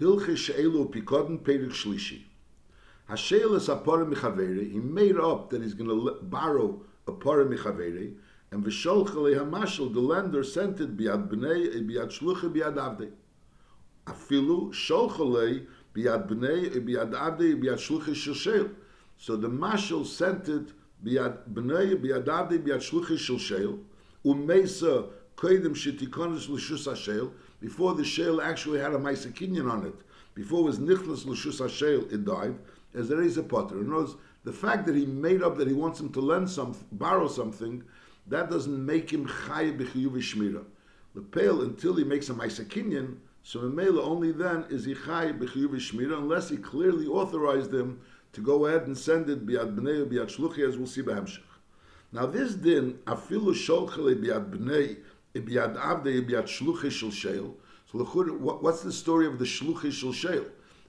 Hilche She'elu Pikodin Perik Shlishi. Hashel is a Pora Michavere. He made up that he's going to borrow a Pora Michavere. And Visholchele Hamashal, the lender sent it Biad Bnei, Biad Shluche, Biad Avdei. Afilu Sholchele Biad Bnei, Biad Avdei, Biad Shluche Shel So the Mashal sent it Biad Bnei, Biad Avdei, Biad Shluche Shel Umesa Koidim Shetikonis HaShel, before the Shel actually had a Maisakinyan on it, before it was Nichlas L'Shus HaShel, it died, as there is a potter. In other words, the fact that he made up that he wants him to lend some, borrow something, that doesn't make him Chay B'chiyuv Shmira. The pale until he makes a Maisakinyan, so Mela only then is he Chay B'chiyuv Shmira, unless he clearly authorized him to go ahead and send it Biad Bnei, Biad Shluchi, as we'll see B'Hamshach. Now this din, afilu sholchele biad bnei, biad avde, biad shluche shel sheil. So what's the story of the shluche shel sheil?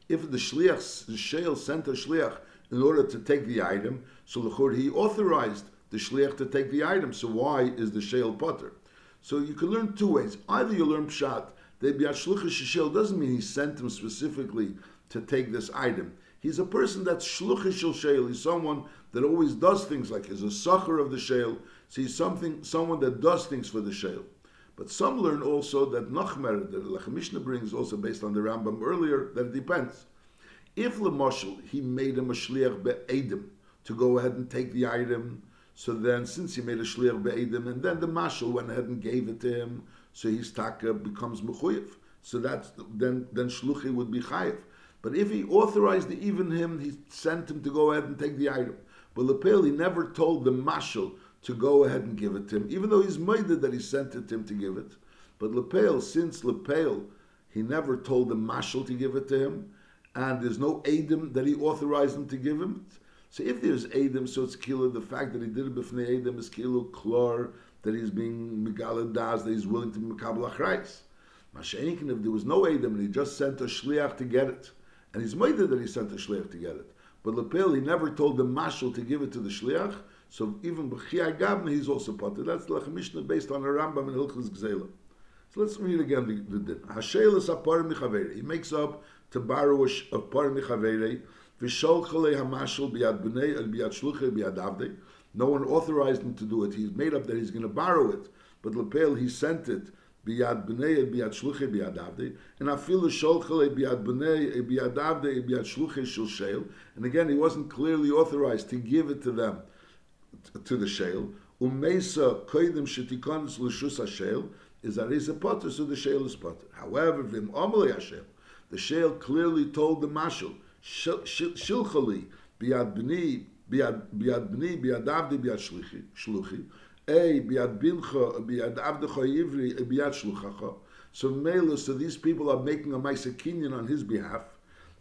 If the shliach, the sheil sent a shliach in order to take the item, so l'chur he authorized the shliach to take the item. So why is the sheil potter? So you can learn two ways. Either you learn pshat that biad shluche shel sheil doesn't mean he sent him specifically to take this item. He's a person that's shluche shel sheil. He's someone that always does things like he's a sucker of the shale. So he's something, someone that does things for the shale. But some learn also that Nachmer, that the Mishnah brings also based on the Rambam earlier, that it depends. If Lamoshel, he made him a shliach be'edim to go ahead and take the item, so then since he made a shliach be'edim, and then the mashal went ahead and gave it to him, so his taka becomes mechuyev. So that's then then shluchi would be chayiv. But if he authorized even him, he sent him to go ahead and take the item. But Lepel, he never told the Mashal to go ahead and give it to him, even though he's made that he sent it to him to give it. But Lepel, since Lepel, he never told the Mashal to give it to him, and there's no Adam that he authorized him to give him. So if there's Adam, so it's kilo. The fact that he did it b'fnei Adam is kilo klor that he's being megalad das that he's willing to be mekabel achrayis. Masha'inkin, if there was no Adam and he just sent a shliach to get it, and he's made that he sent a shliach to get it, but Lepel, he never told the mashal to give it to the shliach. So even b'chiyah gavna, he's also potter. That's the Mishnah based on a Rambam and Hilchus Gzela. So let's read again the, the din. Hashel is apar michavere. He makes up to borrow a par michavere. V'shol chalei hamashal biad b'nei el biad shluche biad avdei. No one authorized him to do it. He's made up that he's going to borrow it. But Lepel, he sent it biad bnei biad shluche biad avde, and afilu sholchele biad bnei biad avde biad shluche shel shel. And again, he wasn't clearly authorized to give it to them, to the shel. Umesa koidim shetikonis l'shus hashel is that he's a potter, so the shel is potter. However, vim omele hashel, the shel clearly told the mashal shilchali biad bnei biad bnei biad avde biad shluchi shluchi. A biad bincha biad avdecha ivri eh, biad shluchacha. So mele, so these people are making a ma'asekinyan on his behalf.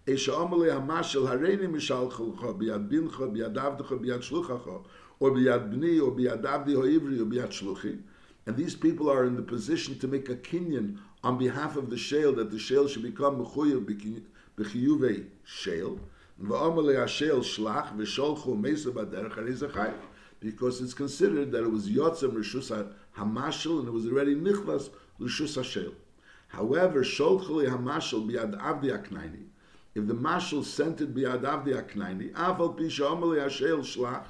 Esha amale hamashel hareini mishal chalcha biad bincha biad avdecha biad shluchacha or biad bni or biad avdi ivri or biad shluchi. And these people are in the position to make a kinyan on behalf of the shale that the shale should become mechuyev b'chiyuvei shale. V'amale hashel shlach v'sholchu mesa baderech harizachayv because it's considered that it was Yotzem Rishus Hamashal and it was already Nichlas Rishus Hashel. However, Sholchali Hamashal biad Avdi Aknaini, if the Mashal sent it biad Avdi Aknaini, Aval Pisha Amali Hashel Shlach,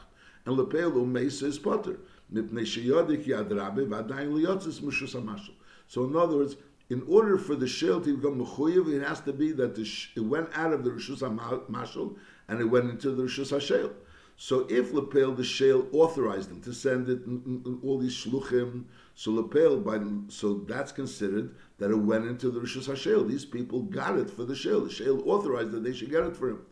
and Lepelu Mesa is Potter. Mipnei Sheyodik Yad Rabbi Vadayin Liyotzes Rishus Hamashal. So in other words, in order for the shell to become mechuyev, it has to be that sh- it went out of the rishus hamashal and it went into the rishus hashel. So if Lepel the Shale authorized them to send it all these shluchim, so Lepel by so that's considered that it went into the Rishus Hashel. These people got it for the Shale. The Shale authorized that they should get it for him.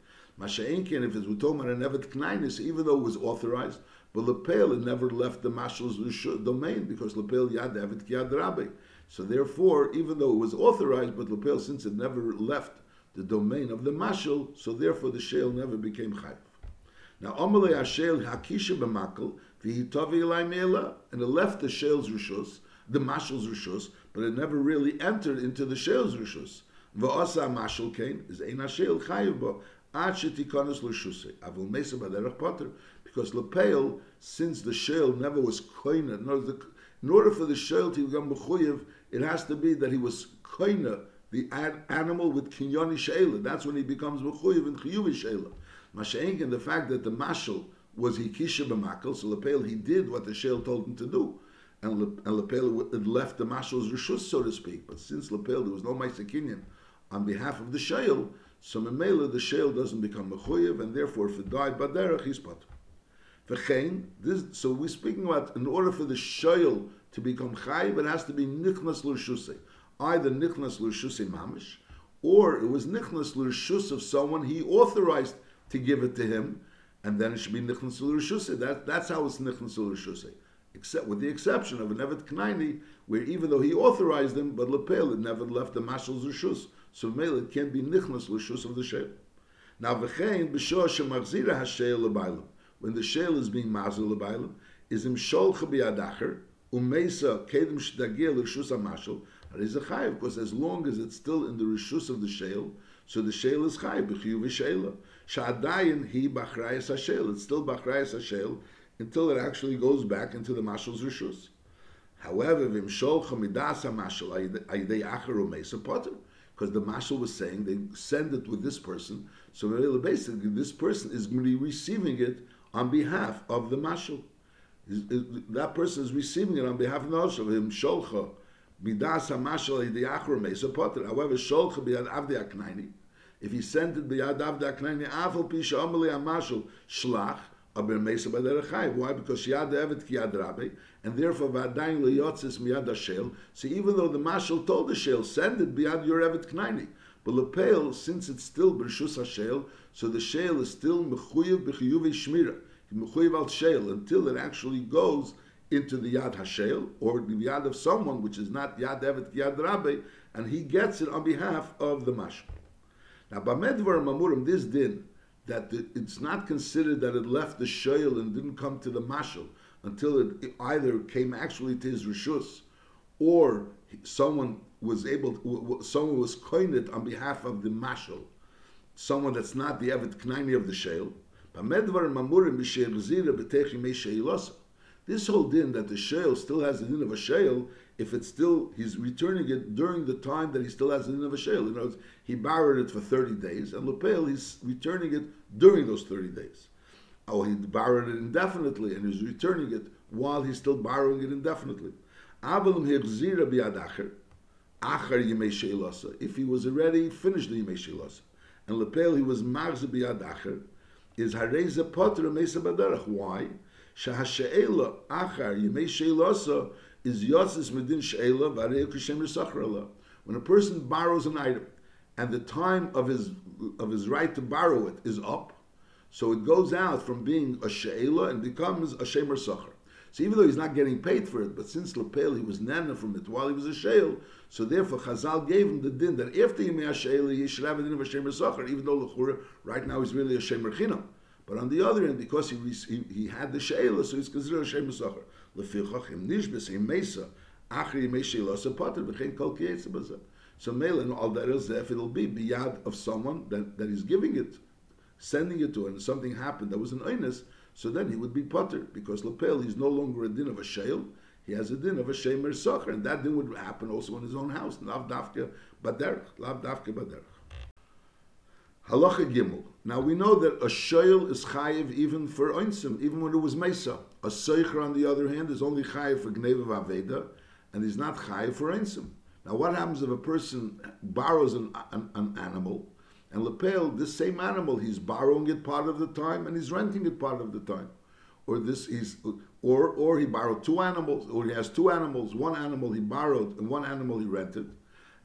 Masha'inkin, if it's we're talking about an Evet Knainis, even though it was authorized, but Lepel never left the Mashal's domain because Lepel Yad Evet Yad Rabbi. So therefore, even though it was authorized, but Lepel, since it never left the domain of the Mashal, so therefore the Shale never became Chayv. Now, Amalei Hashel Hakisha b'makal v'hitavi elai and it left the Shel's rishus, the Mashal's rishus, but it never really entered into the Shel's rishus. V'asa Mashal came is ein Hashel chayiv because lepeil since the Shel never was koina, in order for the Shel to become mechuyev, it has to be that he was koina the an- animal with kinyoni sheila. That's when he becomes mechuyev and chiyuvi sheila. Masha'enkin, the fact that the mashal was hikisha b'makal, so lepel he did what the sheil told him to do, and, Le, and lepel left the mashal's rishus, so to speak. But since lepel there was no ma'asekinyan on behalf of the sheil, so memela the sheil doesn't become mechuyev, and therefore if it died baderech he's pot. This, so we're speaking about in order for the sheil to become chayiv, it has to be nichnas l'rshusei, either nichnas l'rshusei mamish, or it was nichnas l'rshus of someone he authorized to give it to him, and then it should be nichnas l'rshusei. That, that's how it's nichnas l'rshusei. Except with the exception of an Evet Knaini, where even though he authorized him, but Lepel never left the Mashal's Rishus. So Mele it can't be Nichnas Rishus of the Sheil. Now V'chein B'shor Shemachzira HaSheil L'Bailam. When the Sheil is being Mazil L'Bailam, is Im Shol Chabiyadacher, Umesa Kedem Shdagir L'Rishus HaMashal, and is a chayiv because as long as it's still in the rishus of the shale, so the shale is chayiv b'chiyuv v'sheila. Sha'adayin hi b'achrayas hashale. It's still b'achrayas hashale until it actually goes back into the mashal's rishus. However, v'imshol chamidas hamashal ayidei acharu mesa potter, because the mashal was saying they send it with this person, so basically this person is going to be receiving it on behalf of the mashal. That person is receiving it on behalf of the mashal. V'imsholcha midas hamashal ayidei acharu. However, sholcha b'yad avdi aknaini. If he sent it b'yad avdi aknaini, afal pisha amali hamashal shlach. Why? Because Yad Evet Ki Yad Rabbi, and therefore Vadayin Leyotzis Miyad Hashel. So even though the Mashal told the Shel, send it Biyad Your Evet Knaini. But Lepel, since it's still Bershus Hashel, so the Shel is still Mechuyev B'chiyuvi Shmira, Mechuyev Al Shel, until it actually goes into the Yad Hashel, or the Yad of someone which is not Yad Evet Ki Yad Rabbi, and he gets it on behalf of the Mashal. Now, Bamedvar Mamurim, this din, that it's not considered that it left the shoyl and didn't come to the mashal until it either came actually to his rishus or someone was able, someone was coined it on behalf of the mashal, someone that's not the evet knaini of the shayl. This whole din that the shayl still has the din of a shayl, if it's still he's returning it during the time that he still has the din of a shayl. In other words, he borrowed it for thirty days, and lepel he's returning it during those 30 days. Or he borrowed it indefinitely and he's returning it while he's still borrowing it indefinitely. If he was already finished the Yimei and Lepel he was Marze Biyadacher, is Hareza Potter Mesa Badarach. Why? Shahashe'ela Achar Yimei is Yotzis Medin She'ela Varei Risachrala. When a person borrows an item and the time of his of his right to borrow it is up, so it goes out from being a she'ela and becomes a shemer sacher. So even though he's not getting paid for it, but since Lepel he was nana from it while he was a she'el, so therefore Chazal gave him the din that after a she'el, he should have a din of a shemer sacher, even though Lechura right now he's really a shemer chinam. But on the other end, because he, he, he had the she'ela, so he's considered a shemer sacher. Lefichach im nishbes im mesa, achri she'ela se pater, v'chein kol kietze so Melin, is if it'll be biyad of someone that, that is giving it, sending it to, and something happened that was an oinus, so then he would be potter, because lapel he's no longer a din of a shale, he has a din of a shemer socher, and that din would happen also in his own house, lav dafka baderch, lav dafka baderch. Halacha Gimel. Now we know that a shayl is chayiv even for oinsim, even when it was mesa. A seicher, on the other hand, is only chayiv for gnev aveda, and he's not chayiv for oinsim. Now, what happens if a person borrows an, an, an animal, and lepel this same animal he's borrowing it part of the time and he's renting it part of the time, or this he's or or he borrowed two animals, or he has two animals, one animal he borrowed and one animal he rented,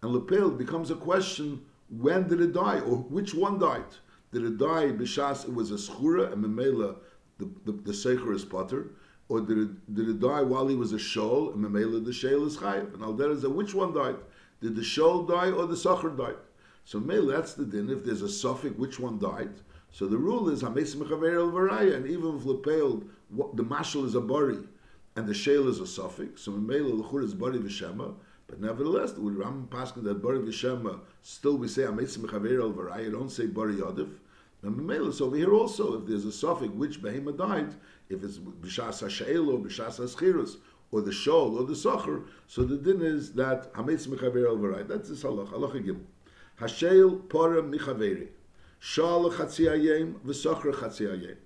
and lepel becomes a question: when did it die, or which one died? Did it die b'shas it was a schura and memela the the, the secher is potter, or did it, did it die while he was a shol, and Mamela the shale is chayiv? And al is which one died? Did the shol die or the sacher died? So Mamela, that's the din. If there's a suffix, which one died? So the rule is Hames Mechaver El Varaya, and even if Lepel, the mashal is a bari, and the shale is a suffix, so Mamela Lechur is bari v'shema, but nevertheless, with Ram Paskin that bari v'shema, still we say Hames Mechaver El Varaya, don't say bari yodif. And Mamela, so over here also, if there's a suffix, which behema died, if it's b'shas ha'she'el or b'shas ha'schirus, or the shol or the socher, so the din is that hametz mechaver al varay. That's the halach. Halacha. Hasheil porem michaveri. Shal chatzi ayem v'socher chatzi ayem.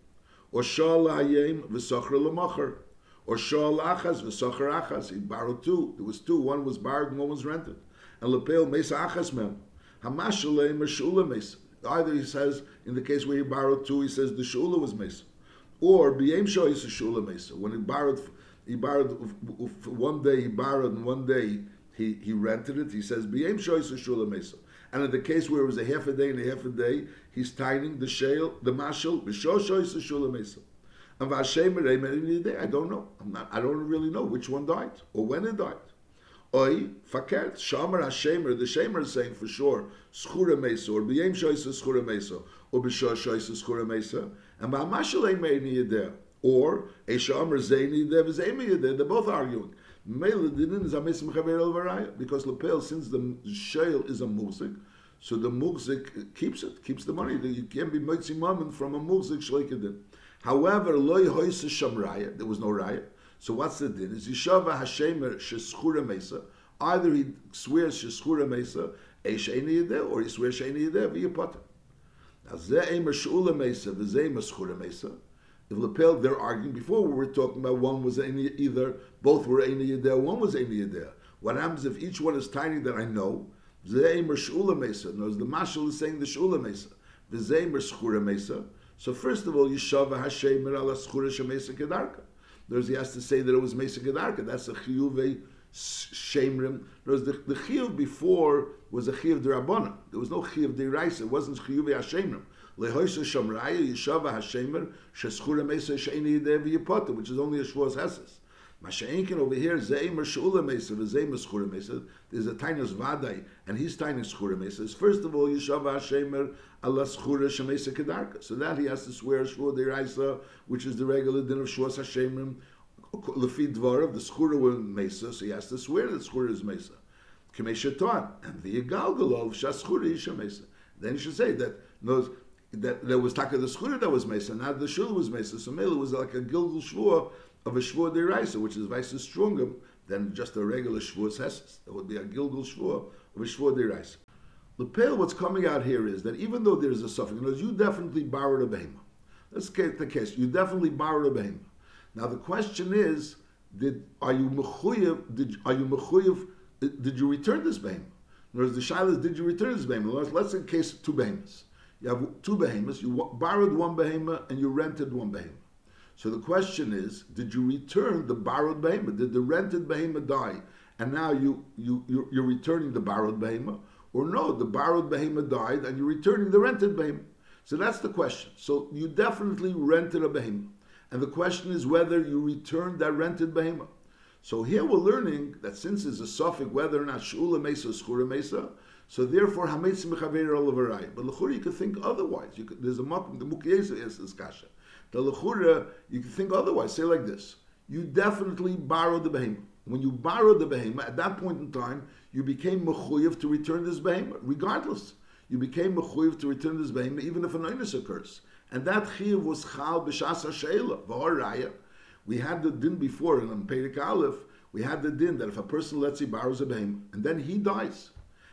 Or shal ayem v'socher l'macher. Or shal achas v'socher achas. He borrowed two. There was two. One was borrowed and one was rented. And lepel mesa achas mem. Hamashalei meshula mesa. Either he says, in the case where he borrowed two, he says the shula was mesa. Or b'yem shoyis shula mesa. When he borrowed, he borrowed one day he borrowed and one day he, he rented it. He says b'yem shoyis shula mesa. And in the case where it was a half a day and a half a day, he's tining the shale, the mashal, b'shoshoyis shula mesa. And I don't know. I'm not, I don't really know which one died or when it died. Oi, fakert, shamer hashemer, the shamer is saying for sure, schura mesa, or b'yem shoysa schura mesa, or b'shah shoysa schura mesa, and ba'amashal emeini yedeh, or a shamer zeini yedeh, v'zeimi yedeh, they're both arguing. Mele dinin is ames mechaver el varaya, because lepel, since the shale is a muzik, so the muzik keeps it, keeps the money. You can't be mammon from a muzik shleikadin. However, loy hoysa shamraya, there was no raya, so what's the din? Is Yishava Hashemer Sheschura Mesa? Either he swears Sheschura Mesa, Eish Eini Yedeh, or he swears Sheini Yedeh, V'yapata. Now, Zeh Eimer Shula Mesa, V'zeh Meschura Mesa. If Lepel, they're arguing, before we were talking about one was Eini, either both were Eini Yedeh, one was Eini Yedeh. What happens if each one is tiny that I know? Zeh Eimer Shula Mesa. Knows the Mashal is saying the Shula Mesa. V'zeh Meschura Mesa. So first of all, Yishava Hashemer Ala Schura Shemesa Kedarka. There's he has to say that it was Mesa Gedarka. That's a chiyuve shemrim. There's the, the chiyuv before was a chiyuv derabana. There was no chiyuv deraisa. It wasn't chiyuve hashemrim. Lehoisa shamraya yishava hashemer sheschura mesa sheini yidev yipota, which is only a shvuz heses. Masha'inkin over here, Zei Meshula Mesa, Zei Meschura Mesa, there's a Tainus Vadai, and he's Tainus Schura Mesa. First of all, Yeshava Hashemer Allah Schura Shemesa Kedarka. So that he has to swear Shvur Deraisa, which is the regular din of Shvur Hashemim, Lefi Dvarav, the Schura was Mesa, so he has to swear that Schura is Mesa. Kamesha Ton, and the Yigalgalov Shaschura Isha Mesa. Then he should say that knows that there was Taka the Schura that was Mesa, not the Shul was Mesa. So Mela was like a Gilgal Shvur of a Shvur Deraisa, which is vice stronger than just a regular Shvur Hesses. That would be a Gilgal Shvur of a Shvur Deraisa. The pale, what's coming out here is that even though there's a suffix, you definitely borrowed a behemoth. Let's get the case. You definitely borrowed a behemoth. Now the question is, did are you mechuyev? Did are you mechuyev? Did you return this behemoth? In other words, the shaila is, did you return this behemoth? Let's say case two behemoths. You have two behemoths. You borrowed one behemoth and you rented one behemoth. So the question is, did you return the borrowed behemoth? Did the rented behemoth die, and now you you you're, you're returning the borrowed behemoth? Or no, the borrowed behemoth died and you're returning the rented behemoth. So that's the question. So you definitely rented a behemoth. And the question is whether you returned that rented behemoth. So here we're learning that since it's a suffix whether or not shula mesa or mesa, so therefore hametz mechaver olavarayim. But lechura you could think otherwise. You could, there's a makom the mukyesa is this kasha. The lechura you could think otherwise. Say like this: You definitely borrowed the behemoth. When you borrowed the behemoth, at that point in time, you became mechuyev to return this behemoth, regardless. You became mechuyev to return this behemoth, even if an oinus occurs. And that chiyuv was chal b'shas ha'sheila, v'horaya. We had the din before in Perik Aleph, we had the din that if a person, let's say, borrows a behemoth, and then he dies,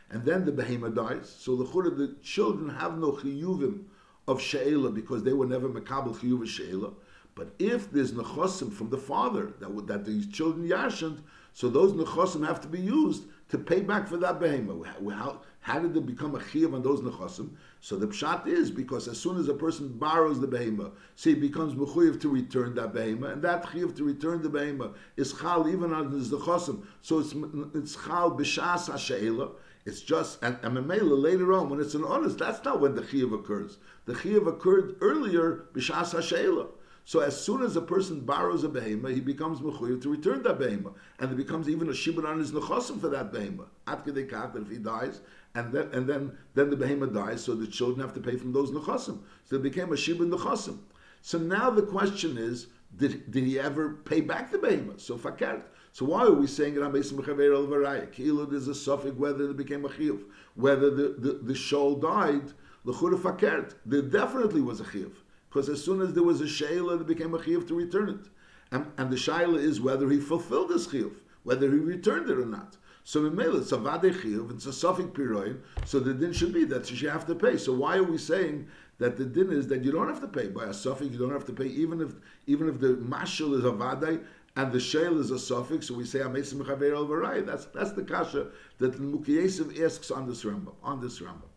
and then the behemoth dies, so the chura, the children have no chiyuvim of sheila because they were never mekabel chiyuv of sheila. But if there's nechosim from the father that that these children yashant, so those nechosim have to be used to pay back for that behemoth. How, how did it become a chiyuv on those nechosim? So the pshat is because as soon as a person borrows the behemoth, see, he becomes mechuyev to return that behemoth, and that chiyuv to return the behemoth is chal even on the nechosim. So it's it's chal b'shas hasheila. It's just and, and later on when it's an honest, that's not when the chiyuv occurs. The chiyuv occurred earlier b'shas hasheila. So as soon as a person borrows a behemoth, he becomes mechuyev to return that behemoth, and it becomes even a shibud on his nechosim for that behemoth. At that if he dies, and then and then then the behemoth dies, so the children have to pay from those nechosim. So it became a shibud nechosim. So now the question is, did, did he ever pay back the behemoth? So fakert. So why are we saying it Beis Mechaver El Varaya? Kilo there's a suffix whether it became a chiyuv, whether the the, the shol died. L'chura fakert. There definitely was a chiyuv. Because as soon as there was a sheila, it became a chiyuv to return it. And, and the shaila is whether he fulfilled his chiyuv, whether he returned it or not. So Mimela, it's a vade chiyuv, it's a suffix piroin, so the din should be that you have to pay. So why are we saying that the din is that you don't have to pay by a suffix, you don't have to pay even if even if the mashal is a vade and the shale is a suffix, so we say amesim mechaver el That's that's the kasha that the Mukiyesiv asks on this Rambam, on this Rambam.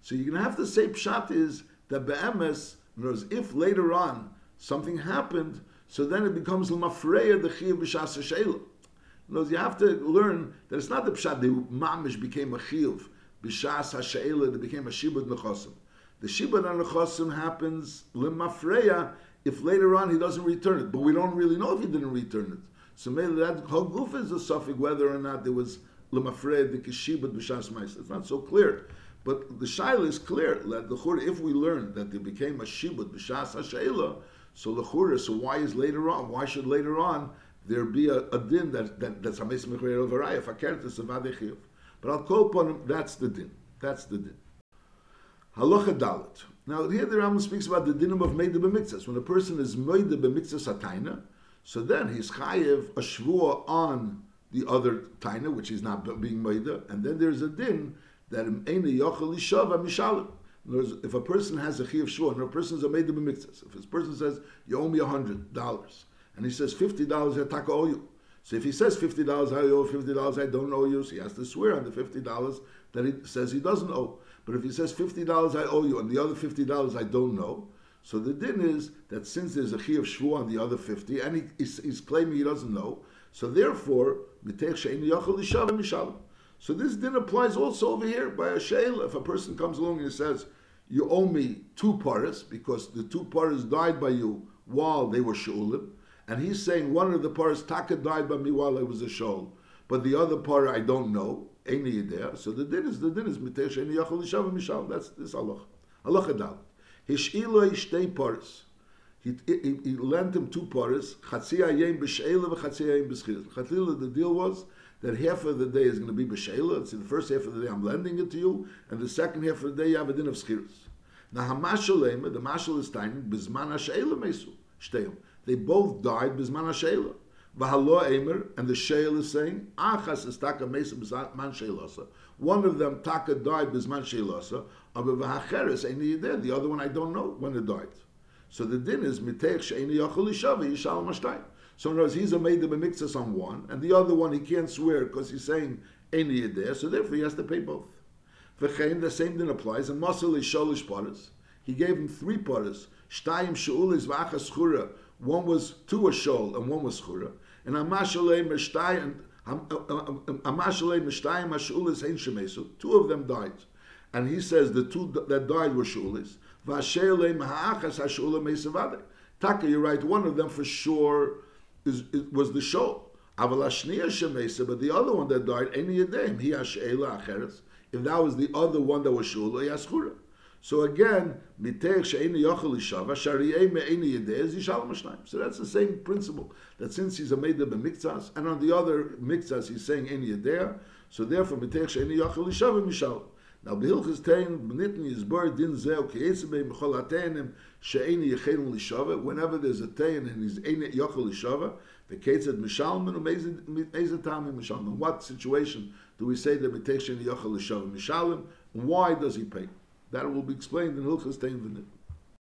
So you're gonna have to say pshat is that be'emes, if later on something happened, so then it becomes l'mafreya the chiyuv b'shas ha'sheila. In other words, you have to learn that it's not the pshat the mamish became a chiyuv b'shas ha'sheila that became a shibud nechosim. The shibud nechosim happens l'mafreya if later on he doesn't return it, but we don't really know if he didn't return it. So maybe that whole is a suffix whether or not there was l'mafreya the kishibud b'shas ma'is. It's not so clear. But the shaila is clear that the chur, if we learn that there became a shibud b'shas ha'sheila, so the chura, so why is later on? Why should later on there be a, a din that, that that's hamis mechayer of araya fakert is a But I'll call upon him. That's the din. That's the din. Halacha dalit. Now here the Rambam speaks about the dinim of meida b'mitzvahs. When a person is meida b'mitzvahs ataina, so then he's chayev a shvua on the other taina, which is not being meida, and then there's a din that ena yochel ishava mishalim. In other words, if a person has a chiyav shvur, and a person is a made of If this person says, you owe me hundred dollars, and he says fifty dollars I taka owe you. So if he says fifty dollars I owe, fifty dollars I don't owe you, so he has to swear on the fifty dollars that he says he doesn't owe. But if he says fifty dollars I owe you, and the other fifty dollars I don't know, so the din is that since there's a chiyav shvur on the other fifty, and he, he's, he's, claiming he doesn't know, so therefore, so this din applies also over here by a shayla. If a person comes along and says, you owe me two paras because the two paras died by you while they were shulim, and he's saying one of the paras taka died by me while I was a shul, but the other para I don't know. Ain't there? So the din is the din is mitesh any yachol ishav mishal. That's this Allah. Allah adal. Hishilo ishtei paras. He, he, he lent him two paras. Chatzi ayim b'sheila v'chatzi ayim b'schilas. The deal was that half of the day is going to be b'sheila. It's the first half of the day I'm lending it to you, and the second half of the day you have a din of schirus. Now hamashal the mashal is tiny bizman hasheila mesu shteim. They both died bizman hasheila. V'halo emer, and the sheil is saying achas is taka mesu bizman sheilasa. One of them taka died bizman sheilasa, aber v'hacheres ain't there. The other one I don't know when it died. So the din is mitech she'eni yachol ishava yishal mashtayim. So in other words, he's a made mixus on one, and the other one he can't swear because he's saying any there, so therefore he has to pay both. V'chein, the same thing applies. And Masal is sholish paras. He gave him three paras. Shtayim sheulis v'achas chura. One was two a shol and one was chura. And amashalei meshtayim amashalei meshtayim hashulis hein shemesu. Two of them died. And he says the two that died were shulis. V'ashelei meha'achas hashula meisavade. Taka, you're right. One of them for sure is, was the show. Avalashniya shemesa, but the other one that died, any yadayim, he hashela acheres. If that was the other one that was shula, yaschura. So again. So that's the same principle, that since he's a made of mikzas, and on the other mikzas he's saying any yadayim, so therefore. Now behilchas tein b'nitni yizbar din zeh u'ki'etzebei b'chol ha'teinim she'eni. Whenever there's a tein and he's eni yochel l'shava, v'ketzed mishalman mishalman. What situation do we say that mitech she'eni yochel mishalman? Why does he pay? That will be explained in hilchas tein v'nit.